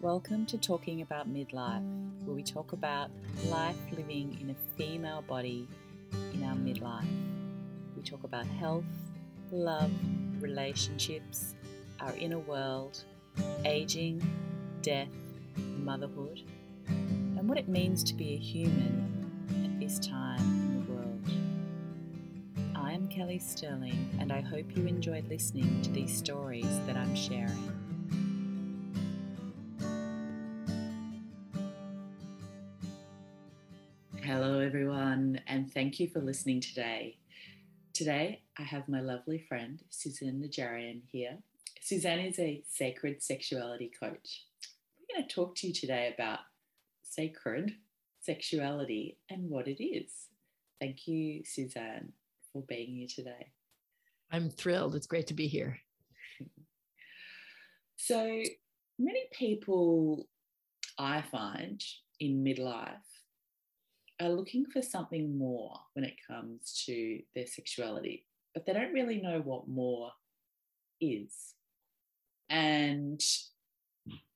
Welcome to Talking About Midlife, where we talk about life living in a female body in our midlife. We talk about health, love, relationships, our inner world, aging, death, motherhood, and what it means to be a human at this time in the world. I am Kelly Sterling, and I hope you enjoyed listening to these stories that I'm sharing. Thank you for listening today. Today, I have my lovely friend, Suzanne Najarian, here. Suzanne is a sacred sexuality coach. We're going to talk to you today about sacred sexuality and what it is. Thank you, Suzanne, for being here today. I'm thrilled. It's great to be here. So, many people I find in midlife are looking for something more when it comes to their sexuality, but they don't really know what more is. And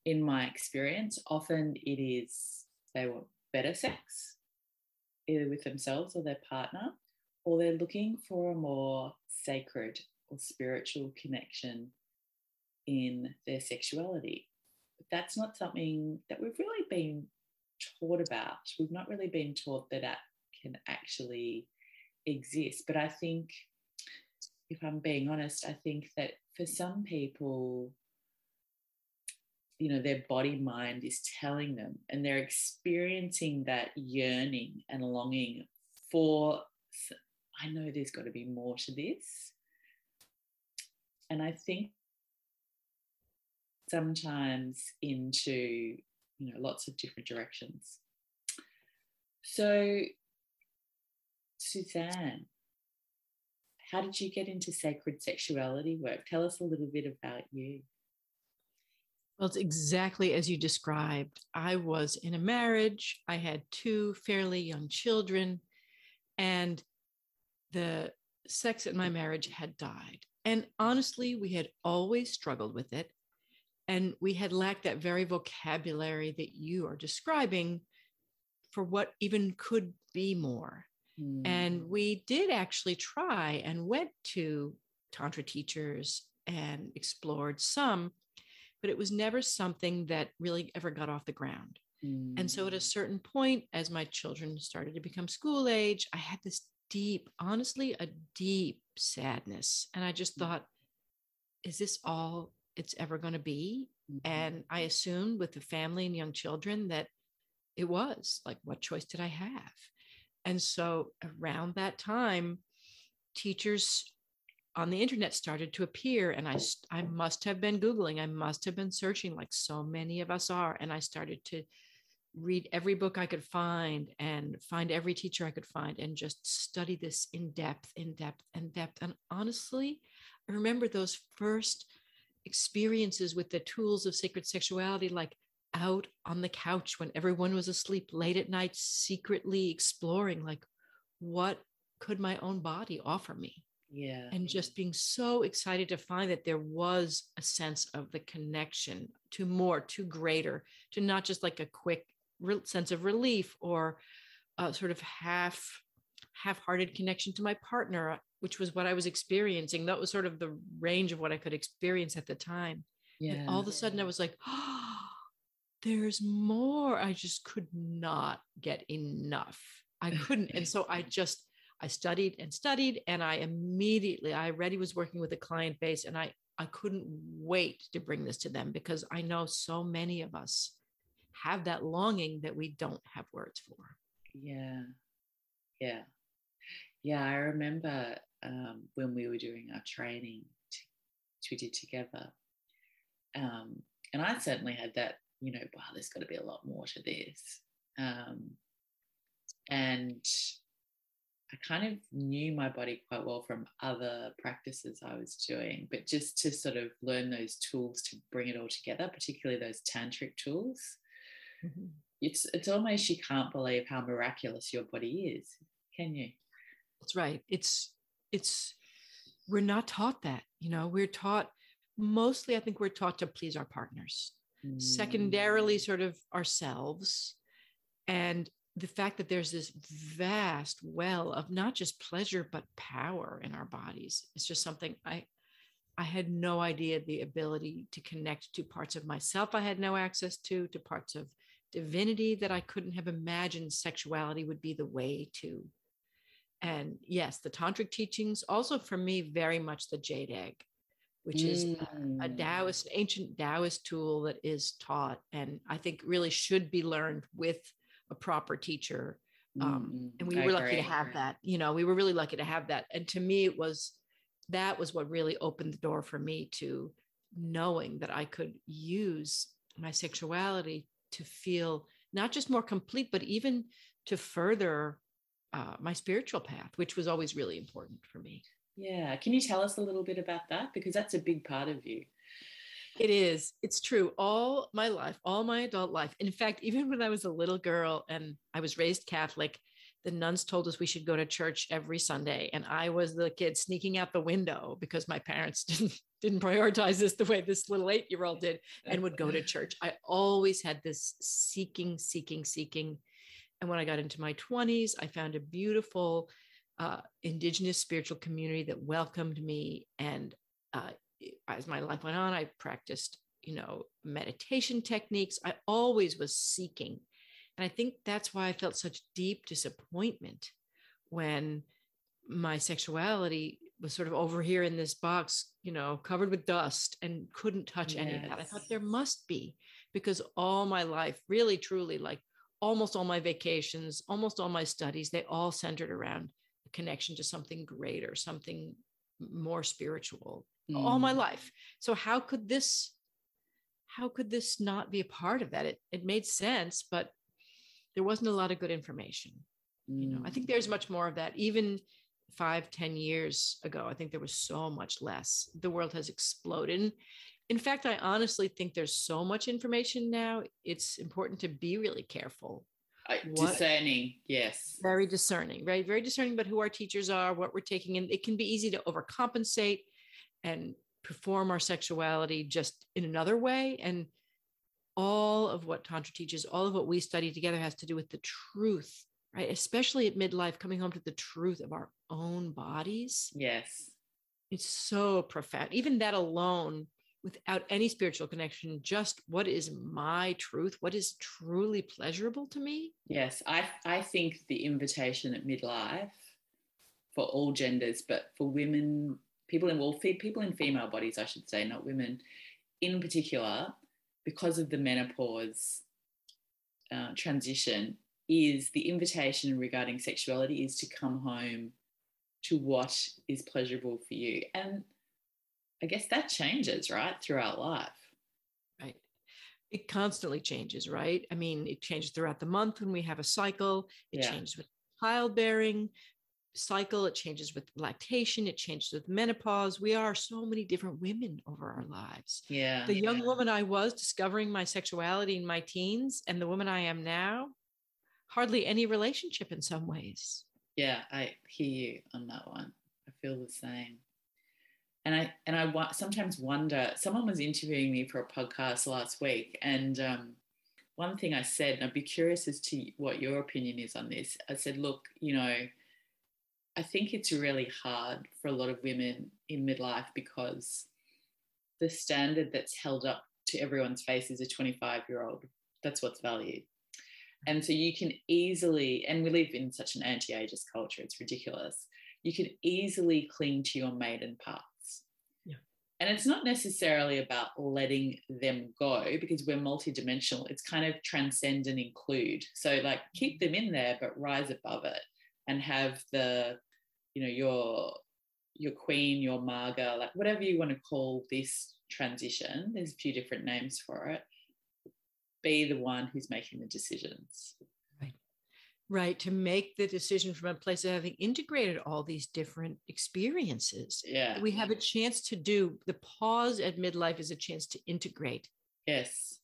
in my experience, often it is they want better sex, either with themselves or their partner, or they're looking for a more sacred or spiritual connection in their sexuality. But that's not something that we've really been taught about. We've not really been taught that that can actually exist. But I think, if I'm being honest, I think that for some people, you know, their body mind is telling them and they're experiencing that yearning and longing for, I know there's got to be more to this. And I think sometimes into you know lots of different directions. So suzanne how did you get into sacred sexuality work? Tell us a little bit about you. Well it's exactly as you described. I was in a marriage. I had two fairly young children and the sex in my marriage had died. And honestly we had always struggled with it and we had lacked that very vocabulary that you are describing for what even could be more. Mm. And we did actually try and went to Tantra teachers and explored some, but it was never something that really ever got off the ground. Mm. And so at a hmm. certain point, as my children started to become school age, I had this deep, honestly, a deep sadness. And I just hmm. thought, is this all it's ever going to be. Mm-hmm. And I assumed with the family and young children that it was like, what choice did I have? And so around that time, teachers on the internet started to appear and I, I must have been Googling, I must have been searching like so many of us are. And I started to read every book I could find and find every teacher I could find and just study this in depth, in depth, and depth. And honestly, I remember those first experiences with the tools of sacred sexuality, like out on the couch when everyone was asleep late at night, secretly exploring, like, what could my own body offer me? Yeah. And just being so excited to find that there was a sense of the connection to more, to greater, to not just like a quick re- sense of relief or a sort of half half-hearted connection to my partner which was what I was experiencing. That was sort of the range of what I could experience at the time. Yeah. And all of a sudden I was like, oh, there's more. I just could not get enough. I couldn't. and so I just, I studied and studied and I immediately, I already was working with a client base and I, I couldn't wait to bring this to them because I know so many of us have that longing that we don't have words for. Yeah. Yeah. Yeah, I remember um, when we were doing our training, which we did together. Um, and I certainly had that, you know, wow, there's got to be a lot more to this. Um, and I kind of knew my body quite well from other practices I was doing, but just to sort of learn those tools to bring it all together, particularly those tantric tools, mm-hmm. it's it's almost you can't believe how miraculous your body is, can you? That's right. It's it's we're not taught that you know we're taught mostly i think we're taught to please our partners mm. secondarily, sort of ourselves. And the fact that there's this vast well of not just pleasure, but power in our bodies it's just something I. I had no idea the ability to connect to parts of myself I had no access to, to parts of divinity that I couldn't have imagined sexuality would be the way to. And yes, the tantric teachings, also for me, very much the jade egg, which mm. is a, a mm. Taoist, ancient Taoist tool that is taught and I think really should be learned with a proper teacher. Um, mm, and we I were lucky to have that. You know, we were really lucky to have that. And to me, it was that was what really opened the door for me to knowing that I could use my sexuality to feel not just more complete, but even to further uh, my spiritual path, which was always really important for me. Yeah. Can you tell us a little bit about that? Because that's a big part of you. It is. It's true. All my life, all my adult life. In fact, even when I was a little girl and I was raised Catholic, the nuns told us we should go to church every Sunday. And I was the kid sneaking out the window because my parents didn't, didn't prioritize this the way this little eight year old did and would go to church. I always had this seeking, seeking, seeking. And when I got into my 20s, I found a beautiful uh, indigenous spiritual community that welcomed me. And uh, as my life went on, I practiced, you know, meditation techniques. I always was seeking and I think that's why I felt such deep disappointment when my sexuality was sort of over here in this box, you know, covered with dust and couldn't touch yes. any of that. I thought there must be because all my life, really, truly, like almost all my vacations, almost all my studies, they all centered around a connection to something greater, something more spiritual mm. all my mm. life. So how could this how could this not be a part of that? It it made sense, but there wasn't a lot of good information. Mm. You know, I think there's mm. much more of that. Even five, ten years ago, I think there was so much less. The world has exploded. In fact, I honestly think there's so much information now. It's important to be really careful. Uh, discerning, yes. Very discerning, right? Very discerning about who our teachers are, what we're taking in. It can be easy to overcompensate and perform our sexuality just in another way. And all of what Tantra teaches, all of what we study together has to do with the truth, right? Especially at midlife, coming home to the truth of our own bodies. Yes. It's so profound. Even that alone, without any spiritual connection, just what is my truth? What is truly pleasurable to me? Yes. I, I think the invitation at midlife for all genders, but for women, people in well, people in female bodies, I should say, not women in particular, because of the menopause uh, transition is the invitation regarding sexuality is to come home to what is pleasurable for you and i guess that changes right throughout life right it constantly changes right i mean it changes throughout the month when we have a cycle it yeah. changes with childbearing cycle, it changes with lactation, it changes with menopause. We are so many different women over our lives. Yeah. The young yeah. woman I was discovering my sexuality in my teens and the woman I am now, hardly any relationship in some ways. Yeah, I hear you on that one. I feel the same. And I and I sometimes wonder. Someone was interviewing me for a podcast last week, and um, one thing I said, and I'd be curious as to what your opinion is on this. I said, look, you know, I think it's really hard for a lot of women in midlife because the standard that's held up to everyone's face is a 25 year old. That's what's valued. And so you can easily, and we live in such an anti ageist culture, it's ridiculous. You can easily cling to your maiden parts. And it's not necessarily about letting them go because we're multidimensional. It's kind of transcend and include. So, like, keep them in there, but rise above it and have the you know your your queen your marga like whatever you want to call this transition there's a few different names for it be the one who's making the decisions right to make the decision from a place of having integrated all these different experiences yeah. we have a chance to do the pause at midlife is a chance to integrate. Yes.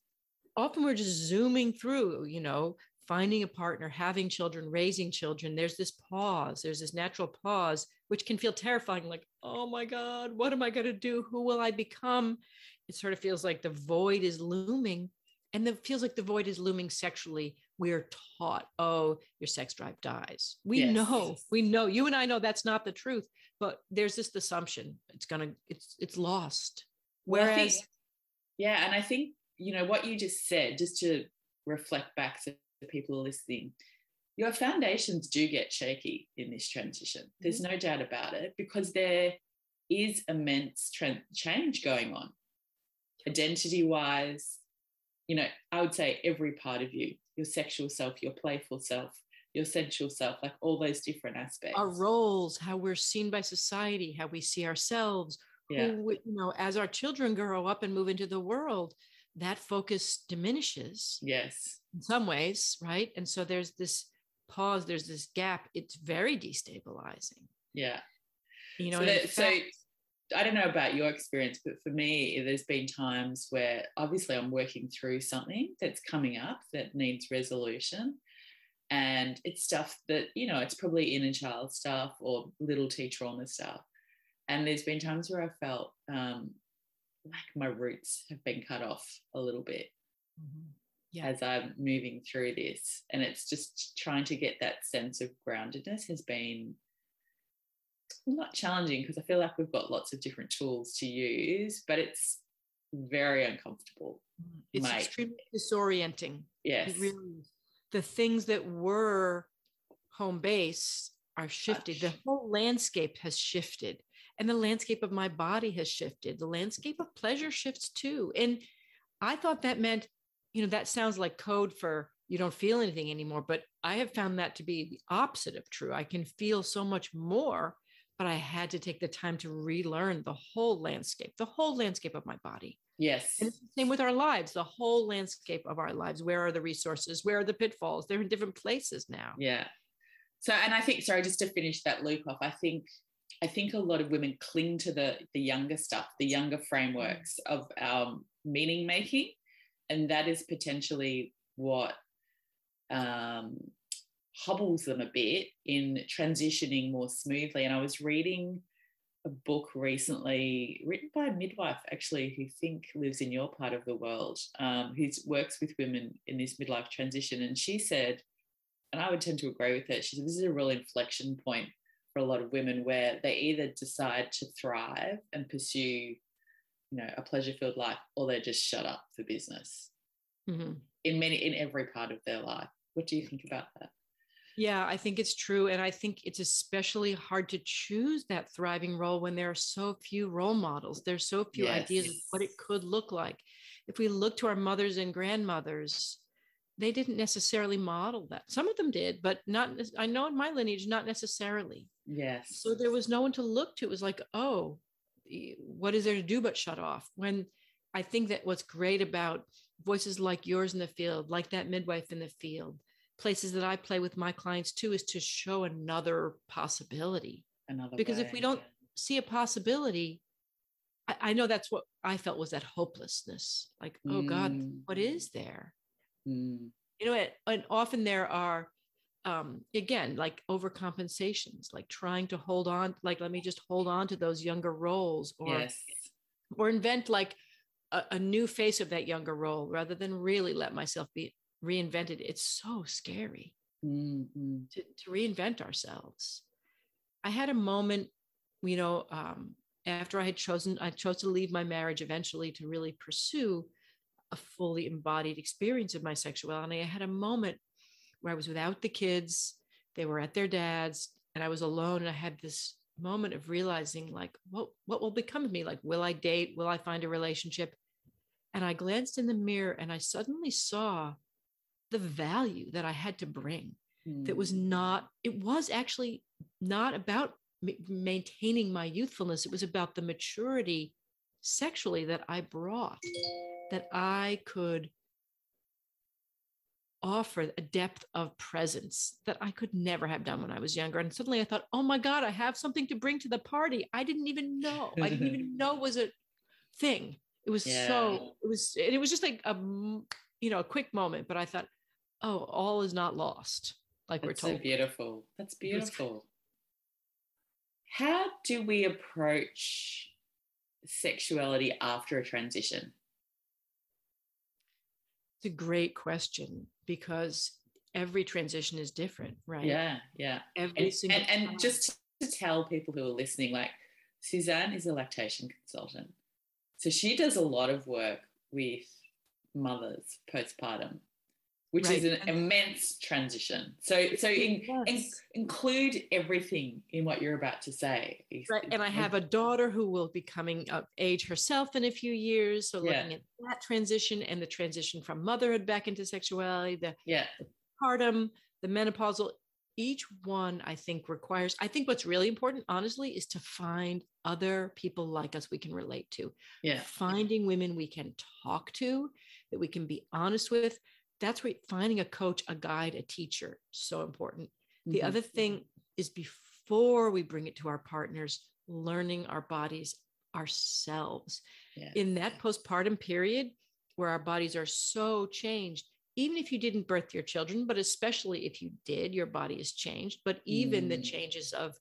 Often we're just zooming through you know finding a partner, having children, raising children, there's this pause, there's this natural pause, which can feel terrifying like, oh my God, what am I going to do? Who will I become? it sort of feels like the void is looming and it feels like the void is looming sexually. We're taught oh your sex drive dies. We yes. know we know you and i know that's not the truth but there's this assumption it's gonna it's it's lost. Whereas well, think, yeah and i think you know what you just said just to reflect back to the people listening your foundations do get shaky in this transition. There's mm-hmm. no doubt about it because there is immense trend change going on. Identity wise you know i would say every part of you your sexual self your playful self your sensual self like all those different aspects. Our roles how we're seen by society how we see ourselves yeah. who you know as our children grow up and move into the world that focus diminishes yes. in some ways right? And so there's this pause there's this gap. It's very destabilizing. Yeah. You know so, that, so I don't know about your experience, but for me, there's been times where obviously I'm working through something that's coming up that needs resolution. And it's stuff that, you know, it's probably inner child stuff or little T trauma stuff. And there's been times where I felt um, like my roots have been cut off a little bit mm-hmm. yeah. as I'm moving through this. And it's just trying to get that sense of groundedness has been not challenging because I feel like we've got lots of different tools to use, but it's very uncomfortable. Mm, it's mate. extremely disorienting. Yes. really The things that were home base are shifted. The whole landscape has shifted. And the landscape of my body has shifted. The landscape of pleasure shifts too. And I thought that meant, you know, that sounds like code for you don't feel anything anymore. But I have found that to be the opposite of true. I can feel so much more but I had to take the time to relearn the whole landscape, the whole landscape of my body. Yes. And it's the same with our lives, the whole landscape of our lives. Where are the resources? Where are the pitfalls? They're in different places now. Yeah. So, and I think, sorry, just to finish that loop off, I think, I think a lot of women cling to the the younger stuff, the younger frameworks mm. of our meaning making, and that is potentially what um, hobbles them a bit in transitioning more smoothly. And I was reading a book recently written by a midwife, actually, who think lives in your part of the world, um, who works with women in this midlife transition. And she said, and I would tend to agree with her, she said, this is a real inflection point for a lot of women where they either decide to thrive and pursue, you know, a pleasure-filled life, or they just shut up for business. Mm-hmm. In many, in every part of their life. What do you think about that? Yeah, I think it's true. And I think it's especially hard to choose that thriving role when there are so few role models. There's so few yes. ideas of what it could look like. If we look to our mothers and grandmothers, they didn't necessarily model that. Some of them did, but not, I know in my lineage, not necessarily. Yes. So there was no one to look to. It was like, oh, what is there to do but shut off? When I think that what's great about voices like yours in the field, like that midwife in the field, places that I play with my clients too is to show another possibility. Another because way. if we don't see a possibility, I, I, know that's what I felt was that hopelessness. Like, oh God, what mm. there? Mm. You know, and often there are um, again, like overcompensations, like trying to hold on, like let me just hold on to those younger roles, or yes. or invent like a, a, new face of that younger role rather than really let myself be reinvented. It's so scary mm-hmm. to, to reinvent ourselves. I had a moment you know um, after i had chosen i chose to leave my marriage eventually to really pursue a fully embodied experience of my sexuality. I had a moment where i was without the kids they were at their dad's and i was alone and i had this moment of realizing like what what will become of me? Like will i date? Will i find a relationship? And i glanced in the mirror and i suddenly saw the value that I had to bring. Mm. That was hmm. not, it was actually not about m- maintaining my youthfulness. It was about the maturity sexually that I brought, that I could offer a depth of presence that I could never have done when I was younger. And suddenly I thought, oh my God, I have something to bring to the party. I didn't even know. I didn't even know was a thing. It was yeah. so, it was, it was just like a, you know, a quick moment, but I thought, oh, all is not lost, like That's we're told. So beautiful. That's beautiful. How do we approach sexuality after a transition? It's a great question because every transition is different, right? Yeah, yeah. Every and, single and, and just to tell people who are listening, like Suzanne is a lactation consultant. So she does a lot of work with mothers postpartum which right. is an immense transition. So, so in, yes. in, include everything in what you're about to say. Right. And I have a daughter who will be coming of age herself in a few years. So, looking yeah. at that transition and the transition from motherhood back into sexuality, the, yeah. the postpartum, the menopausal, each one I think requires, I think what's really important, honestly, is to find other people like us we can relate to. Yeah. Finding women we can talk to, that we can be honest with that's where finding a coach, a guide, a teacher, so important. The mm-hmm. other thing is before we bring it to our partners, learning our bodies ourselves. Yeah. In that postpartum period where our bodies are so changed, even if you didn't birth your children, but especially if you did, your body is changed. But even mm. the changes of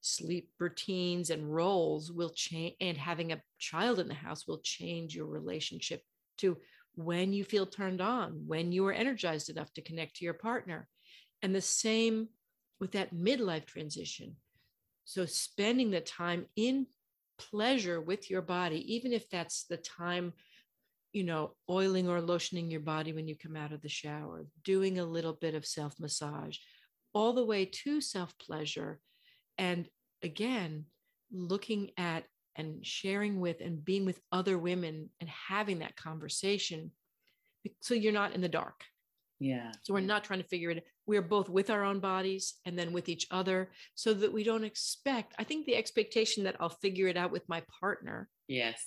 sleep routines and roles will change, and having a child in the house will change your relationship to when you feel turned on, when you are energized enough to connect to your partner. And the same with that midlife transition. So, spending the time in pleasure with your body, even if that's the time, you know, oiling or lotioning your body when you come out of the shower, doing a little bit of self massage, all the way to self pleasure. And again, looking at and sharing with and being with other women and having that conversation so you're not in the dark. Yeah. So we're not trying to figure it we're both with our own bodies and then with each other so that we don't expect i think the expectation that i'll figure it out with my partner yes.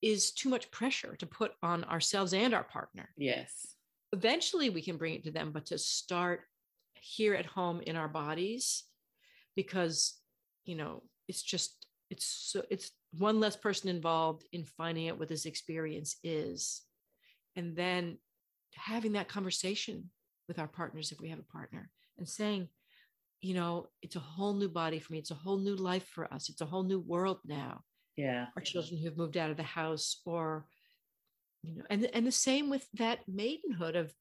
is too much pressure to put on ourselves and our partner. Yes. Eventually we can bring it to them but to start here at home in our bodies because you know it's just it's so it's one less person involved in finding out what this experience is. And then having that conversation with our partners if we have a partner and saying you know it's a whole new body for me. It's a whole new life for us. It's a whole new world now. Yeah. Our children who've moved out of the house or you know and and the same with that maidenhood of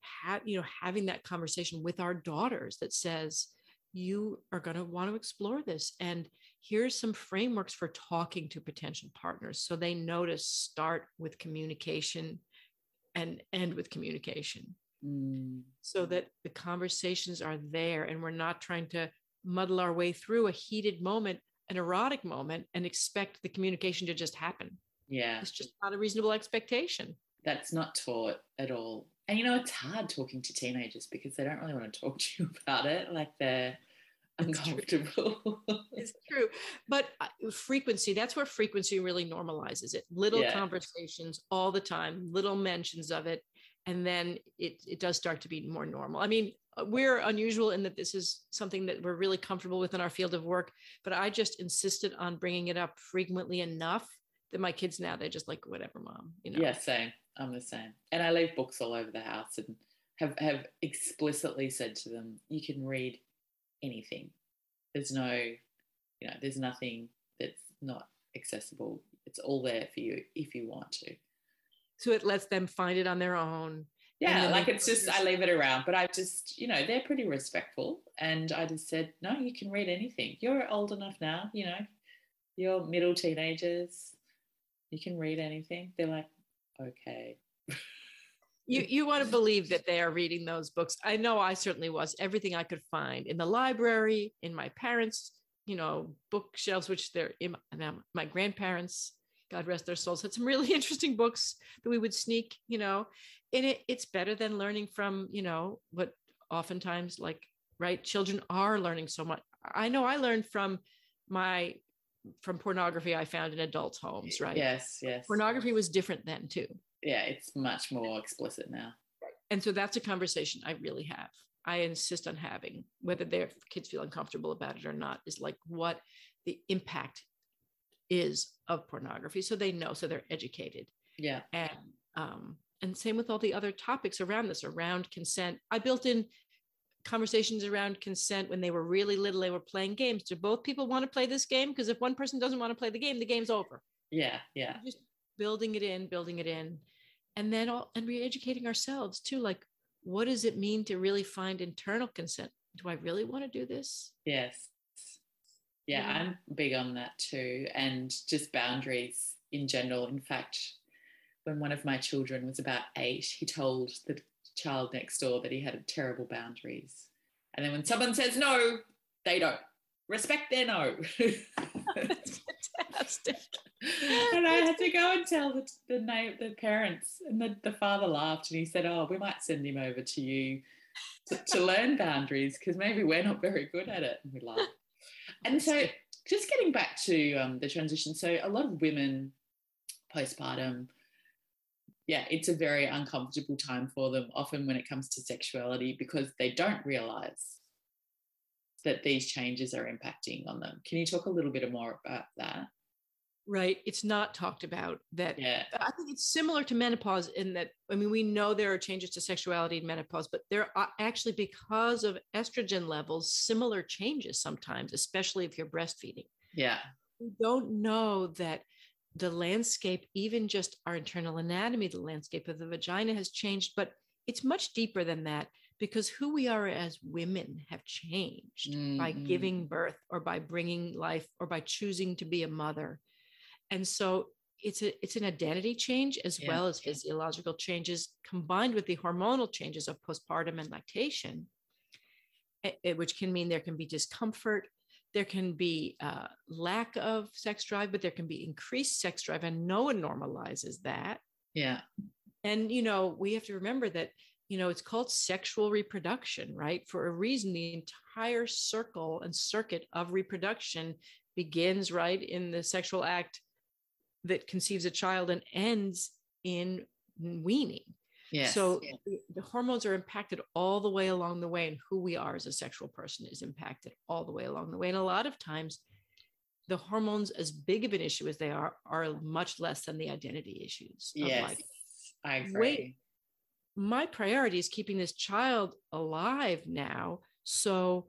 ha- you know having that conversation with our daughters that says you are going to want to explore this. And here's some frameworks for talking to potential partners so they know to start with communication and end with communication. Mm. So that the conversations are there and we're not trying to muddle our way through a heated moment, an erotic moment, and expect the communication to just happen. Yeah. It's just not a reasonable expectation. That's not taught at all and you know it's hard talking to teenagers because they don't really want to talk to you about it like they're uncomfortable. It's true. But uh, frequency that's where frequency really normalizes it. Little yeah. conversations all the time little mentions of it and then it, it does start to be more normal. I mean uh, we're unusual in that this is something that we're really comfortable with in our field of work but i just insisted on bringing it up frequently enough that my kids now they're just like whatever mom you know? Yeah same. I'm the same. And I leave books all over the house and have, have explicitly said to them, you can read anything. There's no, you know, there's nothing that's not accessible. It's all there for you if you want to. So it lets them find it on their own. Yeah, like it's just, I leave it around, but I just, you know, they're pretty respectful. And I just said, no, you can read anything. You're old enough now, you know, you're middle teenagers. You can read anything. They're like, okay. you you want to believe that they are reading those books. I know I certainly was. Everything I could find in the library, in my parents' you know bookshelves, which they're in my, my grandparents. God rest their souls, had some really interesting books that we would sneak, you know, and it, it's better than learning from, you know, what oftentimes like, right, children are learning so much. I know I learned from my from pornography I found in adults' homes, right? Yes, yes. Pornography was different then too. Yeah, it's much more explicit now. And so that's a conversation I really have. I insist on having, whether their kids feel uncomfortable about it or not, is like what the impact is of pornography, so they know, so they're educated. Yeah. And um, and same with all the other topics around this, around consent. I built in conversations around consent when they were really little they were playing games do both people want to play this game because if one person doesn't want to play the game the game's over Yeah, yeah. Just building it in, building it in. And then all and re-educating ourselves too. Like, what does it mean to really find internal consent? Do I really want to do this? Yes. Yeah, yeah, I'm big on that too. And just boundaries in general. In fact, when one of my children was about eight, he told the child next door that he had terrible boundaries. And then when someone says no, they don't respect their no. Fantastic. and I had to go and tell the, the name the parents, and the, the father laughed and he said, "Oh, we might send him over to you to, to learn boundaries because maybe we're not very good at it." And we laughed. And so, just getting back to um, the transition, so a lot of women postpartum yeah, it's a very uncomfortable time for them, often when it comes to sexuality, because they don't realize that these changes are impacting on them. Can you talk a little bit more about that? Right. It's not talked about that. Yeah. I think it's similar to menopause in that, I mean, we know there are changes to sexuality in menopause, but there are actually, because of estrogen levels, similar changes sometimes, especially if you're breastfeeding. Yeah. We don't know that the landscape, even just our internal anatomy, the landscape of the vagina has changed, but it's much deeper than that because who we are as women have changed mm-hmm. by giving birth or by bringing life or by choosing to be a mother. And so it's a it's an identity change as yeah. well as physiological changes combined with the hormonal changes of postpartum and lactation, which can mean there can be discomfort, there can be uh, lack of sex drive, but there can be increased sex drive, and no one normalizes that. Yeah. And, you know, we have to remember that, you know, it's called sexual reproduction, right? For a reason, the entire circle and circuit of reproduction begins right in the sexual act that conceives a child and ends in weaning. Yes. So the, the hormones are impacted all the way along the way, and who we are as a sexual person is impacted all the way along the way. And a lot of times, the hormones, as big of an issue as they are, are much less than the identity issues. Yes, I agree. Wait, my priority is keeping this child alive now. So,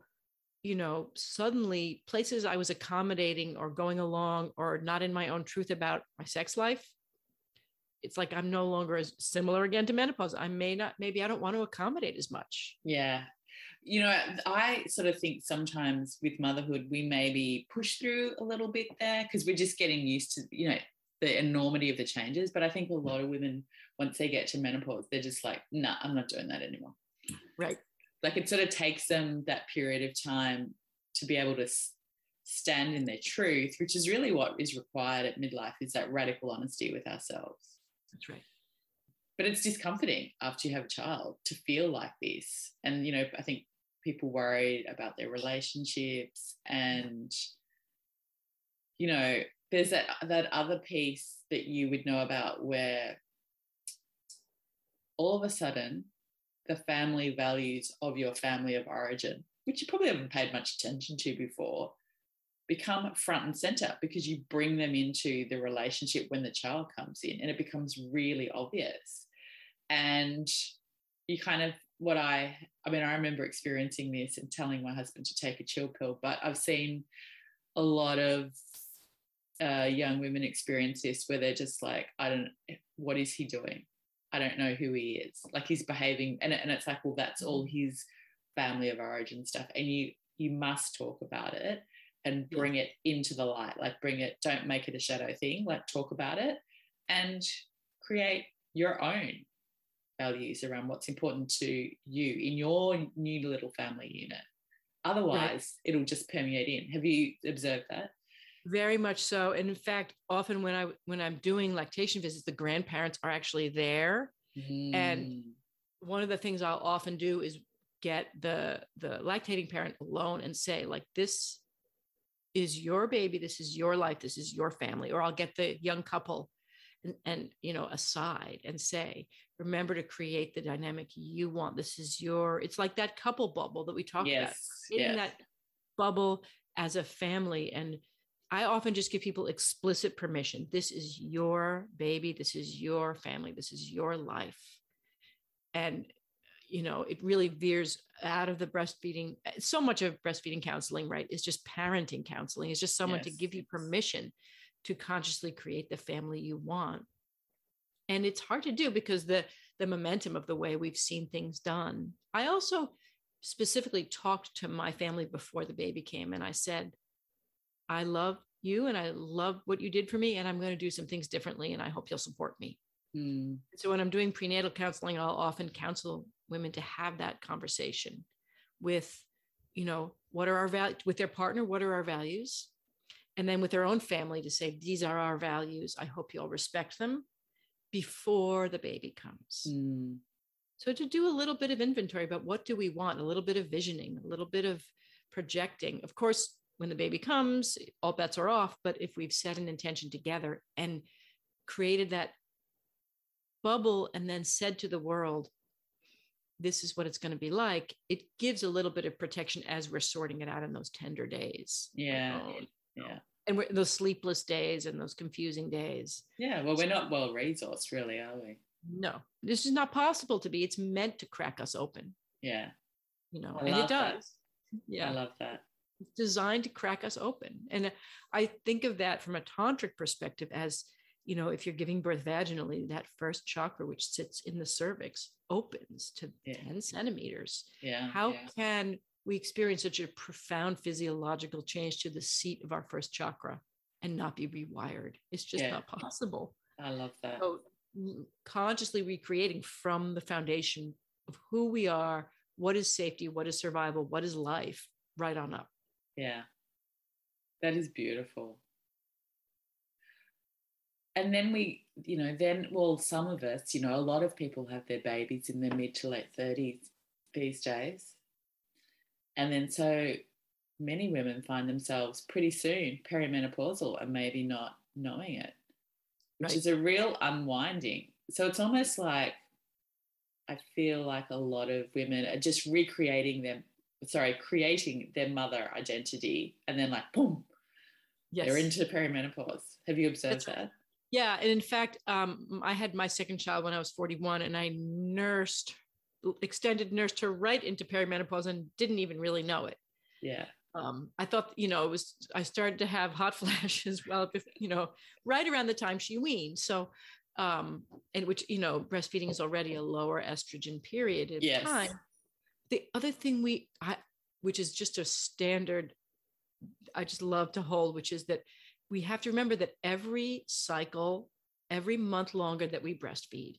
you know, suddenly places I was accommodating or going along or not in my own truth about my sex life it's like I'm no longer as similar again to menopause. I may not, maybe I don't want to accommodate as much. Yeah. You know, I sort of think sometimes with motherhood, we maybe push through a little bit there because we're just getting used to, you know, the enormity of the changes. But I think a lot of women, once they get to menopause, they're just like, nah, I'm not doing that anymore. Right. Like it sort of takes them that period of time to be able to stand in their truth, which is really what is required at midlife is that radical honesty with ourselves. That's right. But it's discomforting after you have a child to feel like this. And, you know, I think people worried about their relationships and, you know, there's that that other piece that you would know about where all of a sudden the family values of your family of origin, which you probably haven't paid much attention to before, become front and center because you bring them into the relationship when the child comes in and it becomes really obvious. And you kind of what i i mean i remember experiencing this and telling my husband to take a chill pill but i've seen a lot of uh, young women experience this where they're just like i don't what is he doing i don't know who he is. Like he's behaving and, and it's like well that's all mm-hmm. his family of origin stuff and you you must talk about it and bring it into the light. Like bring it don't make it a shadow thing like talk about it and create your own values around what's important to you in your new little family unit. Otherwise right. it'll just permeate in. Have you observed that very much so. And in fact often when i when i'm doing lactation visits the grandparents are actually there. Mm. and one of the things i'll often do is get the the lactating parent alone and say like this is your baby. This is your life. This is your family. Or i'll get the young couple and, and you know aside and say remember to create the dynamic you want. This is your it's like that couple bubble that we talked yes, about creating yes. that bubble as a family and i often just give people explicit permission this is your baby this is your family this is your life and you know it really veers out of the breastfeeding so much of breastfeeding counseling right is just parenting counseling it's just someone yes. to give you permission to consciously create the family you want. And it's hard to do because the the momentum of the way we've seen things done. I also specifically talked to my family before the baby came and I said, I love you and I love what you did for me and I'm going to do some things differently and I hope you'll support me. Mm. So when I'm doing prenatal counseling, I'll often counsel women to have that conversation with, you know, what are our values with their partner, what are our values? And then with their own family to say, these are our values. I hope you'll respect them before the baby comes. Mm. So to do a little bit of inventory about what do we want, a little bit of visioning, a little bit of projecting. Of course, when the baby comes, all bets are off. But if we've set an intention together and created that bubble and then said to the world, this is what it's going to be like, it gives a little bit of protection as we're sorting it out in those tender days. Yeah. Oh, yeah. And those sleepless days and those confusing days. Yeah. Well, we're not well resourced, really, are we? No, this is not possible to be. It's meant to crack us open. Yeah. You know, I and it does. That. Yeah. I love that. Designed to crack us open. And I think of that from a tantric perspective as you know, if you're giving birth vaginally, that first chakra, which sits in the cervix, opens to yeah. 10 centimeters. Yeah. How yeah. can we experience such a profound physiological change to the seat of our first chakra and not be rewired? It's just yeah. not possible. I love that. So, consciously recreating from the foundation of who we are, what is safety, what is survival, what is life, right on up. Yeah. That is beautiful and then we, you know, then, well, some of us, you know, a lot of people have their babies in their mid to late 30s these days. And then so many women find themselves pretty soon perimenopausal and maybe not knowing it, which right. is a real unwinding. So it's almost like I feel like a lot of women are just recreating them, sorry, creating their mother identity and then like, boom, yes. they're into perimenopause. Have you observed That's that? Yeah. And in fact, um, I had my second child when I was 41 and I nursed, extended nursed her right into perimenopause and didn't even really know it. Yeah. Um, I thought, you know, it was, I started to have hot flashes, well, you know, right around the time she weaned. So, um, and which, you know, breastfeeding is already a lower estrogen period at yes. time. The other thing we, I, which is just a standard, I just love to hold, which is that we have to remember that every cycle, every month longer that we breastfeed,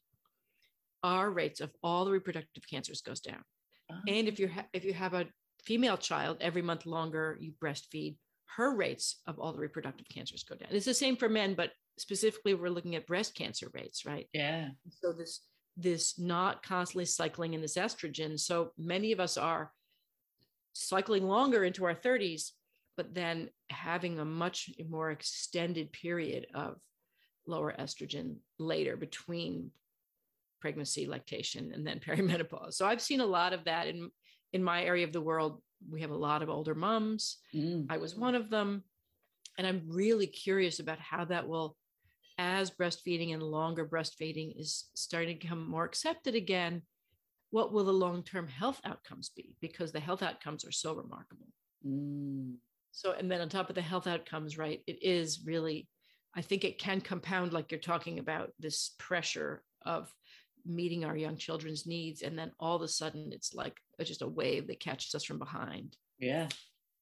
our rates of all the reproductive cancers goes down. Uh-huh. And if you ha- if you have a female child, every month longer you breastfeed, her rates of all the reproductive cancers go down. It's the same for men, but specifically we're looking at breast cancer rates, right? Yeah. So this this not constantly cycling in this estrogen. So many of us are cycling longer into our 30s but then having a much more extended period of lower estrogen later between pregnancy, lactation, and then perimenopause. So I've seen a lot of that in in my area of the world. We have a lot of older moms. Mm. I was one of them, and I'm really curious about how that will, as breastfeeding and longer breastfeeding is starting to become more accepted again. What will the long term health outcomes be? Because the health outcomes are so remarkable. Mm. So, and then on top of the health outcomes, right, it is really, I think it can compound, like you're talking about, this pressure of meeting our young children's needs. And then all of a sudden, it's like just a wave that catches us from behind. Yeah.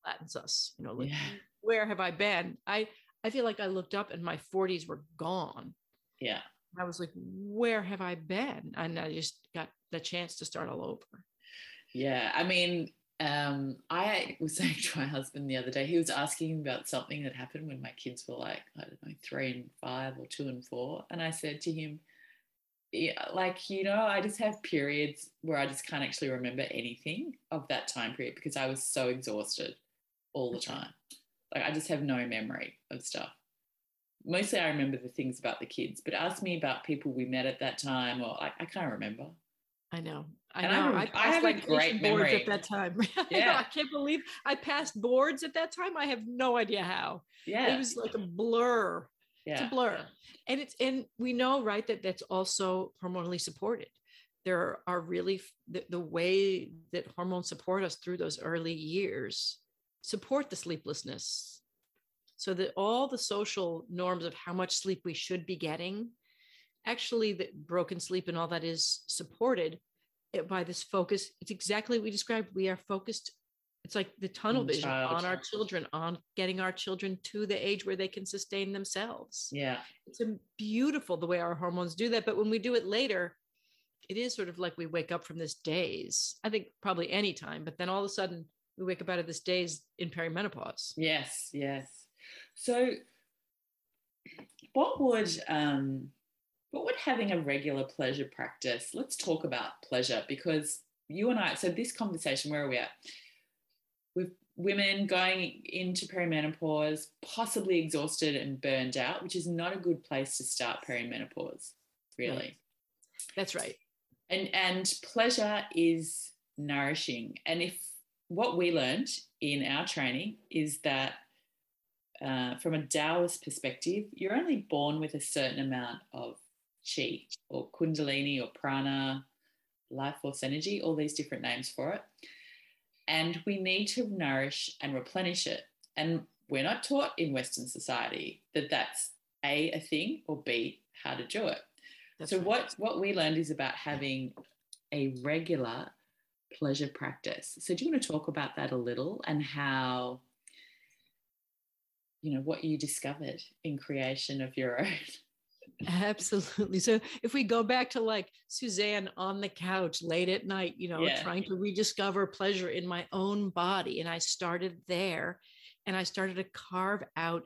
Flattens us, you know, like, yeah. where have I been? I, I feel like I looked up and my 40s were gone. Yeah. I was like, where have I been? And I just got the chance to start all over. Yeah. I mean, um, I was saying to my husband the other day, he was asking about something that happened when my kids were like, I don't know, three and five or two and four. And I said to him, yeah, like, you know, I just have periods where I just can't actually remember anything of that time period because I was so exhausted all the time. Like, I just have no memory of stuff. Mostly I remember the things about the kids, but ask me about people we met at that time or like, I can't remember. I know. I know. I, I, have a great memory at that time. Yeah. I, I can't believe I passed boards at that time. I have no idea how. Yeah. It was like a blur. Yeah. It's a blur. And it's and we know, right, that that's also hormonally supported. There are really the, the way that hormones support us through those early years support the sleeplessness, so that all the social norms of how much sleep we should be getting actually the broken sleep and all that is supported by this focus. It's exactly what we described. We are focused it's like the tunnel mm, vision child. on our children on getting our children to the age where they can sustain themselves. Yeah. It's a beautiful the way our hormones do that but when we do it later it is sort of like we wake up from this daze i think probably any time but then all of a sudden we wake up out of this daze in perimenopause. Yes yes. So what would um what would having a regular pleasure practice let's talk about pleasure because you and i so this conversation where are we at? With women going into perimenopause possibly exhausted and burned out which is not a good place to start perimenopause really. That's right. And and pleasure is nourishing. And if what we learned in our training is that uh, from a Taoist perspective, you're only born with a certain amount of chi or kundalini or prana, life force energy, all these different names for it. And we need to nourish and replenish it. And we're not taught in Western society that that's A, a thing, or B, how to do it. That's so, right. what, what we learned is about having a regular pleasure practice. So, do you want to talk about that a little and how, you know, what you discovered in creation of your own? Absolutely. So if we go back to like Suzanne on the couch late at night, you know, yeah. trying to rediscover pleasure in my own body. And I started there and I started to carve out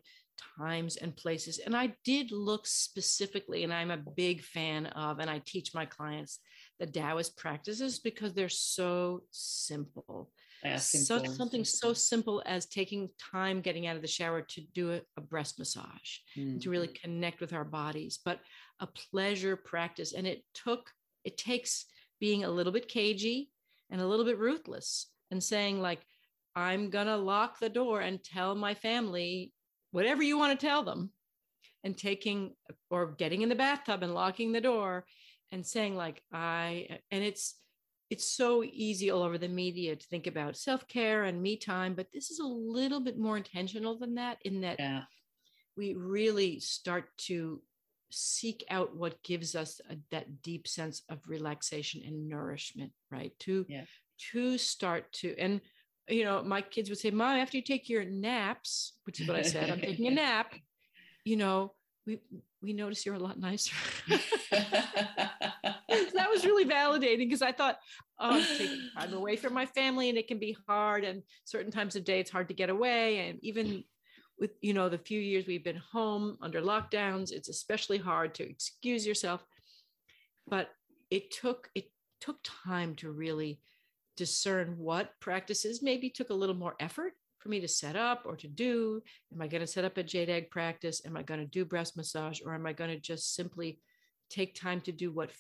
times and places. And I did look specifically, and I'm a big fan of, and I teach my clients the Taoist practices because they're so simple. Such something so simple as taking time getting out of the shower to do a, a breast massage mm. to really mm-hmm. connect with our bodies, but a pleasure practice. And it took, it takes being a little bit cagey and a little bit ruthless and saying, like, I'm going to lock the door and tell my family whatever you want to tell them and taking or getting in the bathtub and locking the door and saying like i and it's it's so easy all over the media to think about self-care and me time but this is a little bit more intentional than that in that yeah. we really start to seek out what gives us a, that deep sense of relaxation and nourishment right to yeah. to start to and you know my kids would say mom after you take your naps which is what i said i'm taking a nap you know we we notice you're a lot nicer that was really validating because I thought, oh, I'm taking time away from my family and it can be hard. And certain times of day, it's hard to get away. And even with, you know, the few years we've been home under lockdowns, it's especially hard to excuse yourself. But it took, it took time to really discern what practices maybe took a little more effort for me to set up or to do. Am I going to set up a jade egg practice? Am I going to do breast massage? Or am I going to just simply take time to do what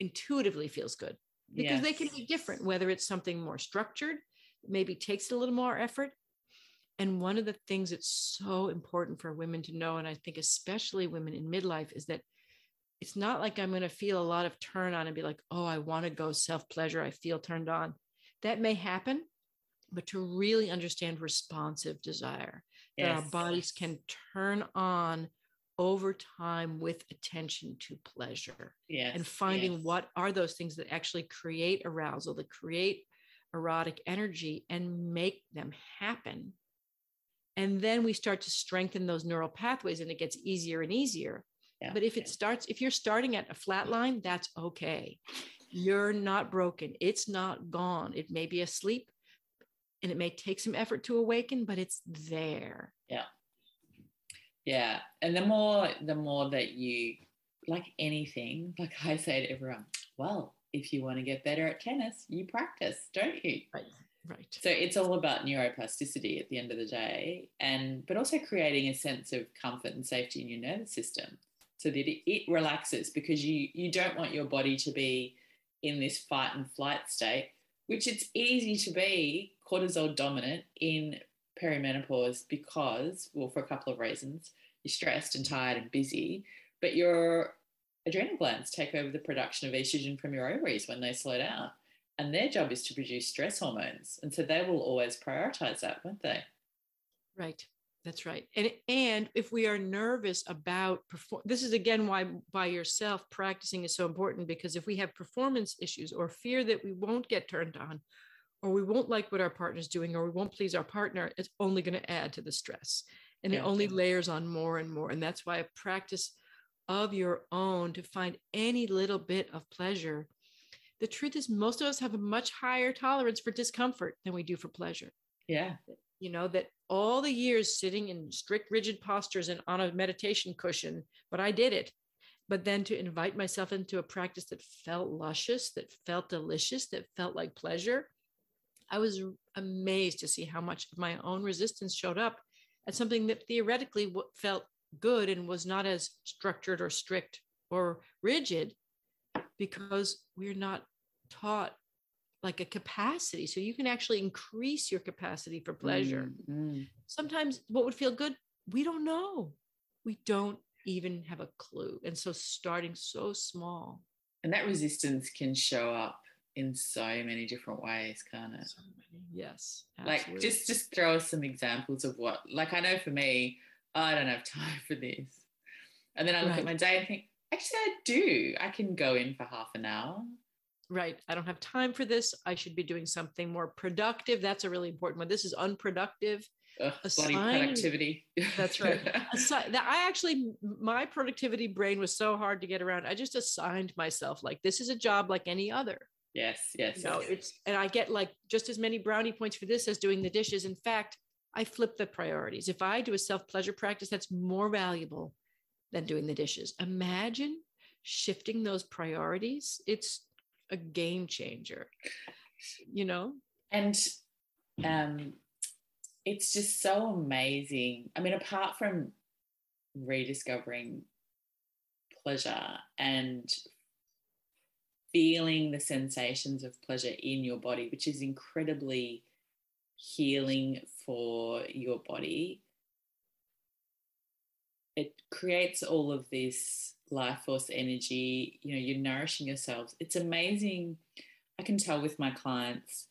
intuitively feels good because yes. they can be different, whether it's something more structured, maybe takes a little more effort. And one of the things that's so important for women to know, and I think especially women in midlife, is that it's not like I'm going to feel a lot of turn on and be like, oh, I want to go self pleasure. I feel turned on. That may happen, but to really understand responsive desire, yes. that our bodies can turn on over time with attention to pleasure yes, and finding yes. what are those things that actually create arousal that create erotic energy and make them happen. And then we start to strengthen those neural pathways and it gets easier and easier. Yeah, but if it starts if you're starting at a flat line that's okay. You're not broken. It's not gone. It may be asleep and it may take some effort to awaken but it's there yeah yeah. And the more the more that you like anything, like I say to everyone, well, if you want to get better at tennis, you practice, don't you? Right. Right. So it's all about neuroplasticity at the end of the day, and but also creating a sense of comfort and safety in your nervous system, so that it, it relaxes because you you don't want your body to be in this fight and flight state, which it's easy to be cortisol dominant in perimenopause because, well, for a couple of reasons, you're stressed and tired and busy, but your adrenal glands take over the production of estrogen from your ovaries when they slow down. And their job is to produce stress hormones. And so they will always prioritize that, won't they? Right. That's right. And and if we are nervous about perform this is again why by yourself practicing is so important because if we have performance issues or fear that we won't get turned on or we won't like what our partner's doing or we won't please our partner, it's only going to add to the stress. And yeah. it only layers on more and more. And that's why a practice of your own to find any little bit of pleasure. The truth is most of us have a much higher tolerance for discomfort than we do for pleasure. Yeah you know that all the years sitting in strict rigid postures and on a meditation cushion but i did it but then to invite myself into a practice that felt luscious that felt delicious that felt like pleasure i was amazed to see how much of my own resistance showed up at something that theoretically felt good and was not as structured or strict or rigid because we're not taught like a capacity. So you can actually increase your capacity for pleasure. Mm-hmm. Sometimes what would feel good, we don't know. We don't even have a clue. And so starting so small. And that resistance can show up in so many different ways, can't it? So many, yes. Absolutely. Like just just throw us some examples of what like I know for me, I don't have time for this. And then I look right. at my day and think, actually I do. I can go in for half an hour right i don't have time for this i should be doing something more productive that's a really important one this is unproductive Ugh, productivity that's right Assign, that i actually my productivity brain was so hard to get around i just assigned myself like this is a job like any other yes yes you know, yes. it's and i get like just as many brownie points for this as doing the dishes. In fact i flip the priorities. If i do a self pleasure practice that's more valuable than doing the dishes imagine shifting those priorities. It's a game changer you know? And um it's just so amazing. I mean apart from rediscovering pleasure and feeling the sensations of pleasure in your body which is incredibly healing for your body. It creates all of this life force energy. You know you're nourishing yourselves. It's amazing. I can tell with my clients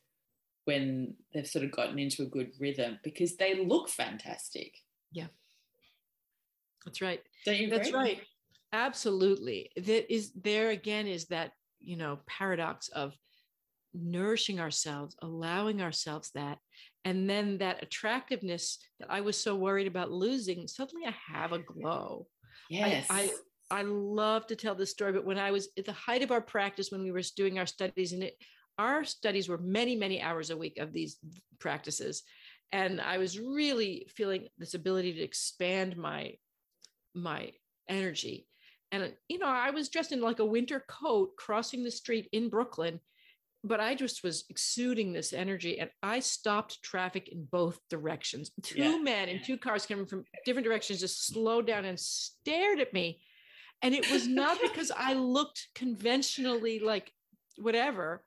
when they've sort of gotten into a good rhythm because they look fantastic. Yeah. That's right. Don't you that's right. Absolutely. That is there again is that you know paradox of nourishing ourselves allowing ourselves that and then that attractiveness that i was so worried about losing suddenly i have a glow yes I, I I love to tell this story, but when I was at the height of our practice, when we were doing our studies, and it, our studies were many, many hours a week of these practices, and I was really feeling this ability to expand my my energy. And you know, I was dressed in like a winter coat, crossing the street in Brooklyn, but I just was exuding this energy, and I stopped traffic in both directions. Two yeah. men in two cars coming from different directions just slowed down and stared at me and it was not because I looked conventionally like whatever,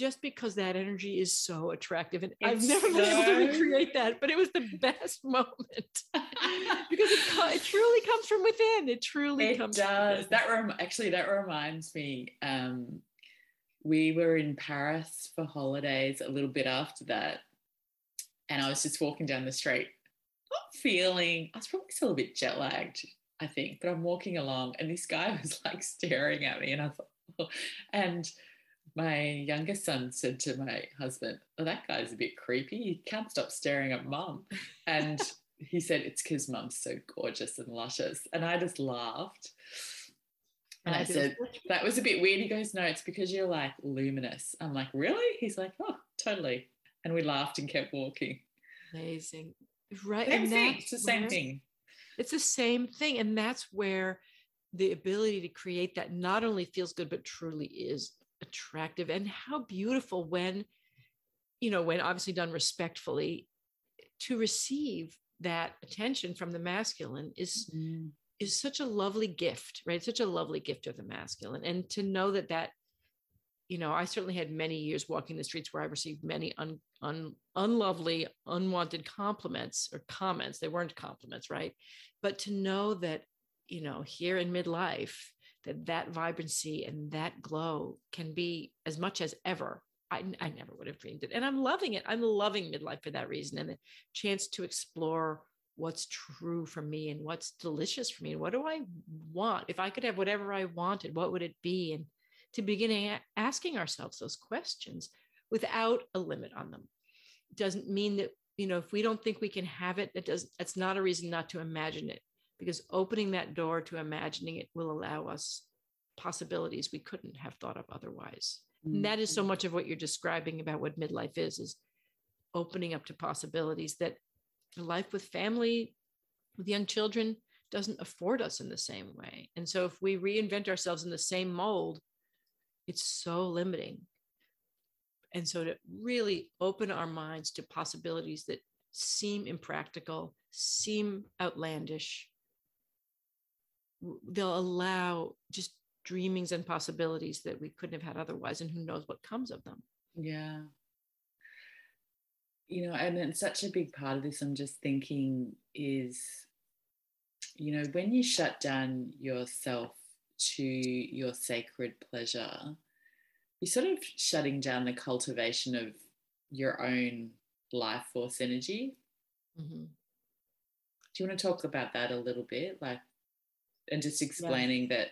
just because that energy is so attractive. And it's I've never so... been able to recreate that, but it was the best moment because it, it, truly comes from within. It truly it comes does. That rem- actually that reminds me. Um, we were in Paris for holidays a little bit after that. And I was just walking down the street, not feeling, I was probably still a bit jet lagged I think. But I'm walking along and this guy was like staring at me and I thought, oh. and my youngest son said to my husband, Oh, that guy's a bit creepy. He can't stop staring at mum. And he said, It's because mum's so gorgeous and luscious. And I just laughed. And I said, That was a bit weird. He goes, No, it's because you're like luminous. I'm like, Really? He's like, Oh, totally. And we laughed and kept walking. Amazing. Right. Same and thing. It's the same thing. It's the same thing. And that's where the ability to create that not only feels good, but truly is attractive. And how beautiful when, you know, when obviously done respectfully, to receive that attention from the masculine is mm. is such a lovely gift right such a lovely gift of the masculine and to know that that you know, I certainly had many years walking the streets where I received many un, un, unlovely, unwanted compliments or comments. They weren't compliments, right? But to know that, you know, here in midlife, that that vibrancy and that glow can be as much as ever. I, I never would have dreamed it. And I'm loving it. I'm loving midlife for that reason and the chance to explore what's true for me and what's delicious for me and what do I want? If I could have whatever I wanted, what would it be? And to begin asking ourselves those questions without a limit on them. Doesn't mean that, you know, if we don't think we can have it, that does that's not a reason not to imagine it. Because opening that door to imagining it will allow us possibilities we couldn't have thought of otherwise. Mm-hmm. And that is so much of what you're describing about what midlife is, is opening up to possibilities that life with family, with young children, doesn't afford us in the same way. And so if we reinvent ourselves in the same mold, it's so limiting. And so to really open our minds to possibilities that seem impractical, seem outlandish, they'll allow just dreamings and possibilities that we couldn't have had otherwise. And who knows what comes of them. Yeah you know, and it's such a big part of this, I'm just thinking is, you know, when you shut down yourself to your sacred pleasure, you're sort of shutting down the cultivation of your own life force energy. Mm-hmm. Do you want to talk about that a little bit? Like, and just explaining yeah. that,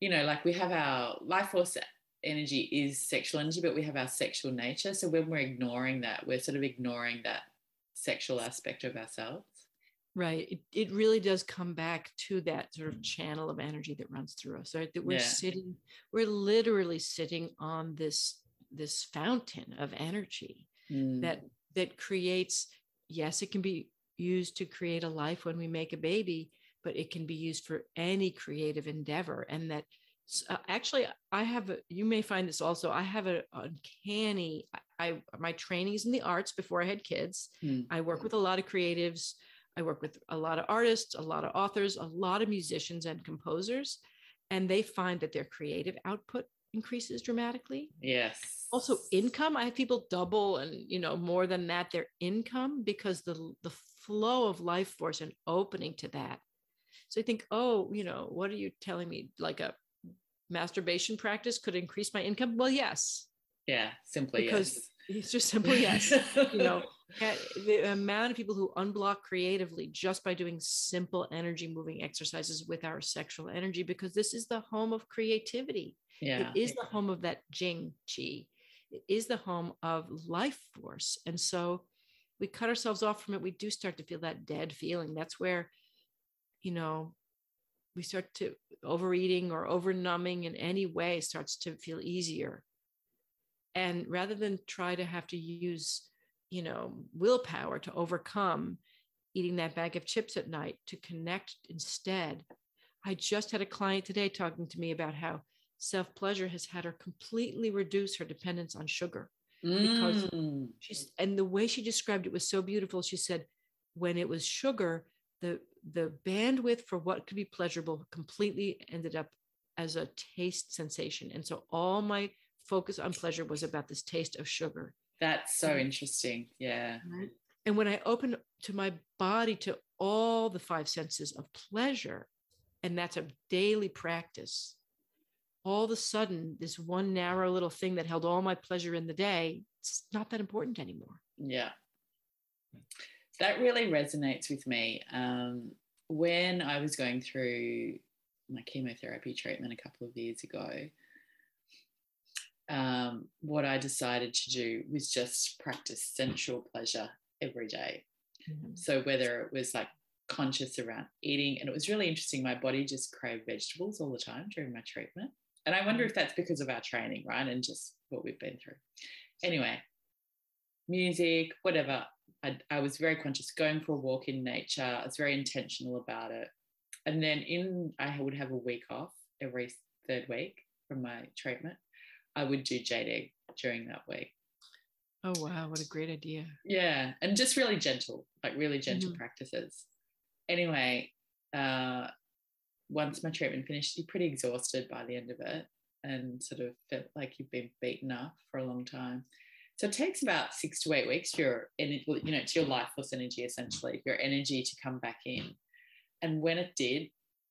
you know, like we have our life force energy is sexual energy, but we have our sexual nature. So when we're ignoring that, we're sort of ignoring that sexual aspect of ourselves. Right. It, it really does come back to that sort of channel of energy that runs through us, right? That we're yeah. sitting, we're literally sitting on this this fountain of energy mm. that that creates, yes, it can be used to create a life when we make a baby, but it can be used for any creative endeavor. And that uh, actually i have a, you may find this also i have an uncanny i my training is in the arts before i had kids mm. i work with a lot of creatives i work with a lot of artists a lot of authors a lot of musicians and composers and they find that their creative output increases dramatically yes also income i have people double and you know more than that their income because the the flow of life force and opening to that so I think, oh, you know, what are you telling me? Like a masturbation practice could increase my income? Well, yes. Yeah, simply because yes. It's just simply yes. you know, the amount of people who unblock creatively just by doing simple energy moving exercises with our sexual energy, because this is the home of creativity. Yeah. It is the home of that Jing Qi. It is the home of life force. And so we cut ourselves off from it. We do start to feel that dead feeling. That's where, you know, we start to overeating or over numbing in any way starts to feel easier. And rather than try to have to use you know willpower to overcome eating that bag of chips at night to connect instead i just had a client today talking to me about how self pleasure has had her completely reduce her dependence on sugar. Because mm. she's and the way she described it was so beautiful. She said when it was sugar the the bandwidth for what could be pleasurable completely ended up as a taste sensation. And so all my focus on pleasure was about this taste of sugar. That's so mm-hmm. interesting. Yeah. Right? And when I open to my body to all the five senses of pleasure, and that's a daily practice, all of a sudden, this one narrow little thing that held all my pleasure in the day, it's not that important anymore. Yeah that really resonates with me. Um, when I was going through my chemotherapy treatment a couple of years ago, um, what I decided to do was just practice sensual pleasure every day. Mm-hmm. So whether it was like conscious around eating, and it was really interesting, my body just craved vegetables all the time during my treatment. And I wonder if that's because of our training, right? And just what we've been through. Anyway, music, whatever. I, I was very conscious going for a walk in nature. I was very intentional about it. And then in, I would have a week off every third week from my treatment. I would do egg during that week. Oh wow, what a great idea. Yeah, and just really gentle, like really gentle mm-hmm. practices. Anyway, uh, once my treatment finished, you're pretty exhausted by the end of it and sort of felt like you've been beaten up for a long time. So it takes about six to eight weeks for your energy, you know, to your life force energy essentially, your energy to come back in. And when it did,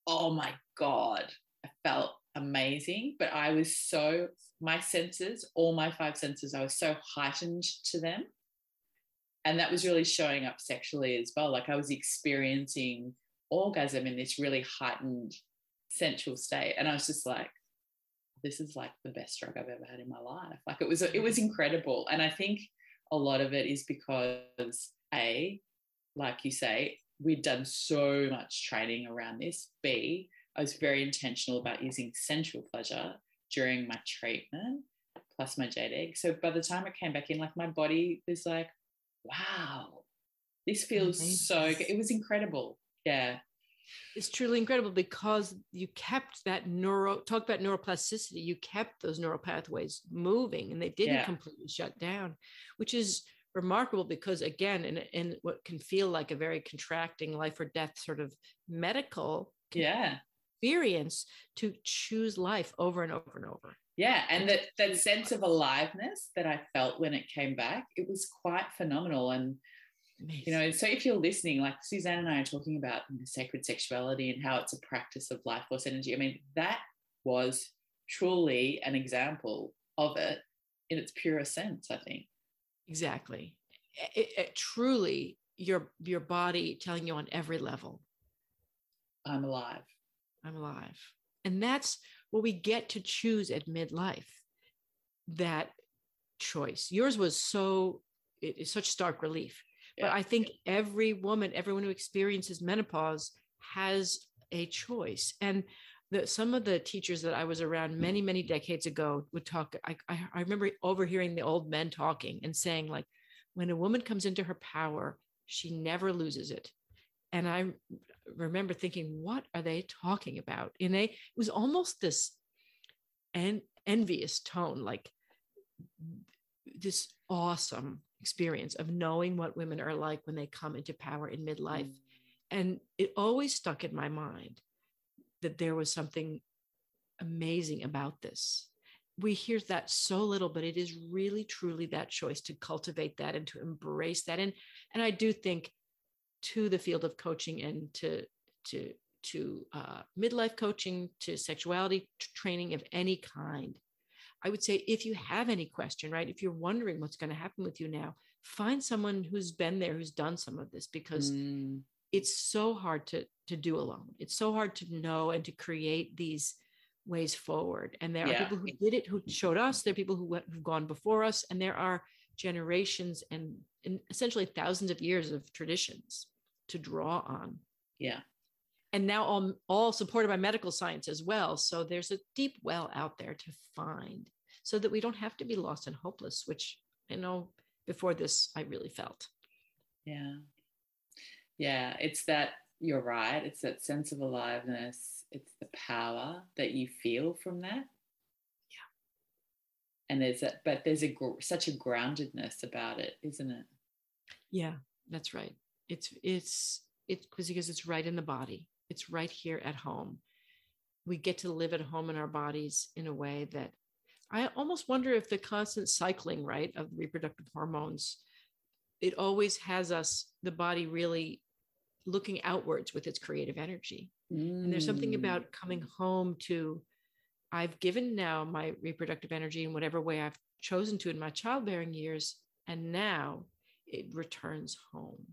oh my God, I felt amazing. But I was so, my senses, all my five senses, I was so heightened to them. and that was really showing up sexually as well. Like I was experiencing orgasm in this really heightened sensual state. And I was just like, this is like the best drug I've ever had in my life. Like it was, it was mm. incredible. And I think a lot of it is because A, like you say, we'd done so much training around this. B, I was very intentional about using sensual pleasure during my treatment plus my jade egg. So by the time it came back in, like my body was like, wow, this feels Amazing. so good. It was incredible. Yeah. It's truly incredible because you kept that neuro talk about neuroplasticity. You kept those neural pathways moving and they didn't yeah. completely shut down, which is remarkable because again, in, in what can feel like a very contracting life or death sort of medical yeah experience to choose life over and over and over. Yeah, and that that sense of aliveness that I felt when it came back, it was quite phenomenal. And Amazing. you know, so if you're listening, like Suzanne and I are talking about sacred sexuality and how it's a practice of life force energy. I mean, that was truly an example of it in its purest sense. I think exactly. It, it, truly, your your body telling you on every level, I'm alive. I'm alive. And that's what we get to choose at midlife that choice. Yours was so, it is such stark relief. Yeah. But I think every woman, everyone who experiences menopause has a choice. And the, some of the teachers that I was around mm-hmm. many, many decades ago would talk. I, I, I remember overhearing the old men talking and saying, like, when a woman comes into her power, she never loses it and I remember thinking, what are they talking about? And they, it was almost this en- envious tone, like this awesome experience of knowing what women are like when they come into power in midlife. Mm. And it always stuck in my mind that there was something amazing about this. We hear that so little, but it is really truly that choice to cultivate that and to embrace that. And and I do think to the field of coaching and to to to uh, midlife coaching to sexuality training of any kind i would say if you have any question right if you're wondering what's going to happen with you now find someone who's been there who's done some of this because mm. it's so hard to to do alone it's so hard to know and to create these ways forward and there yeah. are people who did it who showed us there are people who went, who've gone before us and there are generations and, and essentially thousands of years of traditions to draw on. Yeah. And now all, all supported by medical science as well. So there's a deep well out there to find so that we don't have to be lost and hopeless, which I know before this I really felt. Yeah. Yeah. It's that you're right. It's that sense of aliveness. It's the power that you feel from that. Yeah. And there's a, but there's a such a groundedness about it, isn't it? Yeah, that's right it's it's it's because it's right in the body it's right here at home we get to live at home in our bodies in a way that i almost wonder if the constant cycling right of reproductive hormones it always has us the body really looking outwards with its creative energy mm. and there's something about coming home to i've given now my reproductive energy in whatever way i've chosen to in my childbearing years and now it returns home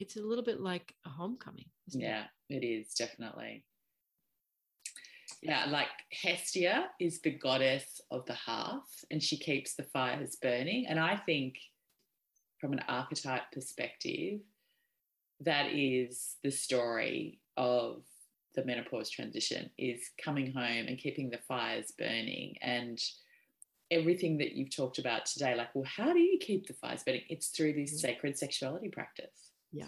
it's a little bit like a homecoming. Yeah, it? it is definitely. Yeah, like Hestia is the goddess of the hearth and she keeps the fires burning. And I think, from an archetype perspective, that is the story of the menopause transition is coming home and keeping the fires burning and everything that you've talked about today like well how do you keep the fires burning it's through this mm-hmm. sacred sexuality practice yeah.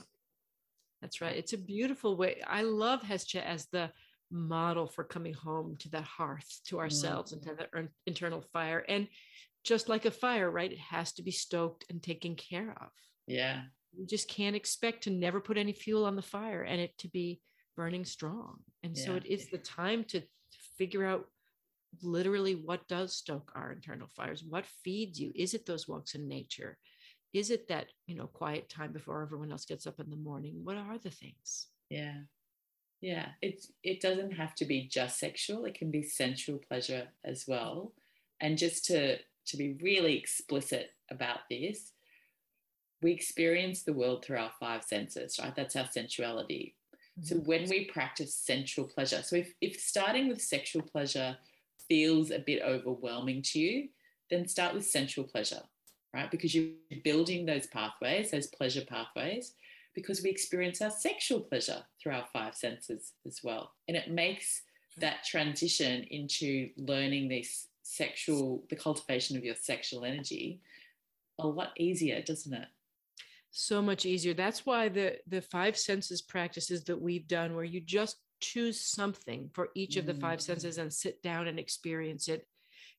That's right. It's a beautiful way. I love Hestia as the model for coming home to the hearth, to ourselves, mm-hmm. and to the internal fire. And just like a fire, right? It has to be stoked and taken care of. Yeah. You just can't expect to never put any fuel on the fire and it to be burning strong. And yeah. so it is the time to figure out literally what does stoke our internal fires what feeds you is it those walks in nature is it that you know quiet time before everyone else gets up in the morning what are the things yeah yeah it's it doesn't have to be just sexual it can be sensual pleasure as well and just to to be really explicit about this we experience the world through our five senses, right? That's our sensuality. Mm-hmm. So when we practice sensual pleasure, so if, if starting with sexual pleasure feels a bit overwhelming to you, then start with sensual pleasure, right? Because you're building those pathways, those pleasure pathways, because we experience our sexual pleasure through our five senses as well. And it makes that transition into learning this sexual, the cultivation of your sexual energy a lot easier, doesn't it? So much easier. That's why the the five senses practices that we've done, where you just choose something for each of the five mm. senses and sit down and experience it.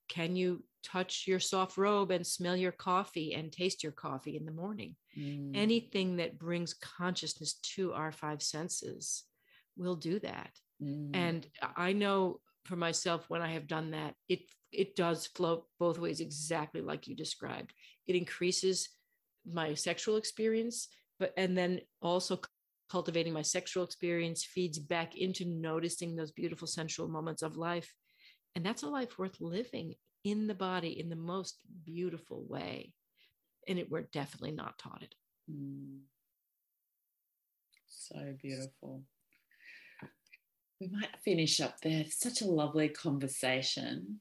Can you touch your soft robe and smell your coffee and taste your coffee in the morning? Mm. Anything that brings consciousness to our five senses will do that. Mm. And I know for myself when I have done that, it it does flow both ways exactly like you described. It increases my sexual experience, but and then also cultivating my sexual experience feeds back into noticing those beautiful sensual moments of life. And that's a life worth living in the body in the most beautiful way. And it, we're definitely not taught it. Mm. So beautiful. We might finish up there. Such a lovely conversation.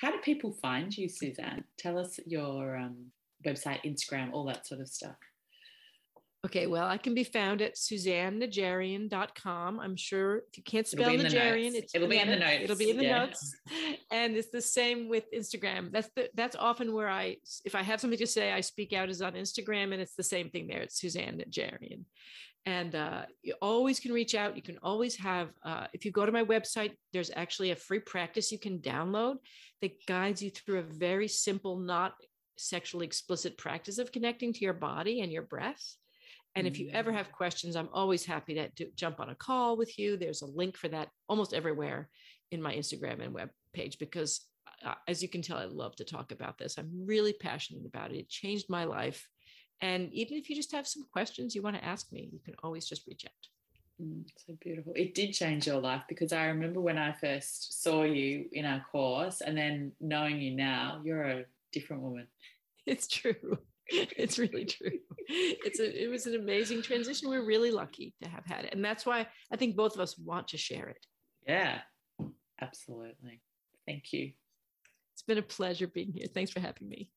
How do people find you, Suzanne? Tell us your um, website, Instagram, all that sort of stuff. Okay, well, I can be found at suzannenajarian.com. I'm sure if you can't spell Najarian, it's it'll be in the notes. It'll be in the yeah. notes. And it's the same with Instagram. That's the that's often where I if I have something to say, I speak out is on Instagram and it's the same thing there. It's Suzanne Najarian. And uh, you always can reach out. You can always have, uh, if you go to my website, there's actually a free practice you can download that guides you through a very simple, not sexually explicit practice of connecting to your body and your breath and if you ever have questions, I'm always happy to, to, jump on a call with you. There's a link for that almost everywhere in my Instagram and web page because, uh, as you can tell, I love to talk about this. I'm really passionate about it. It changed my life. And even if you just have some questions you want to ask me, you can always just reach out. Mm, so beautiful. It did change your life because I remember when I first saw you in our course and then knowing you now, you're a different woman. It's true. it's really true. It's a, it was an amazing transition. We're really lucky to have had it. And that's why I think both of us want to share it. Yeah, absolutely. Thank you. It's been a pleasure being here. Thanks for having me.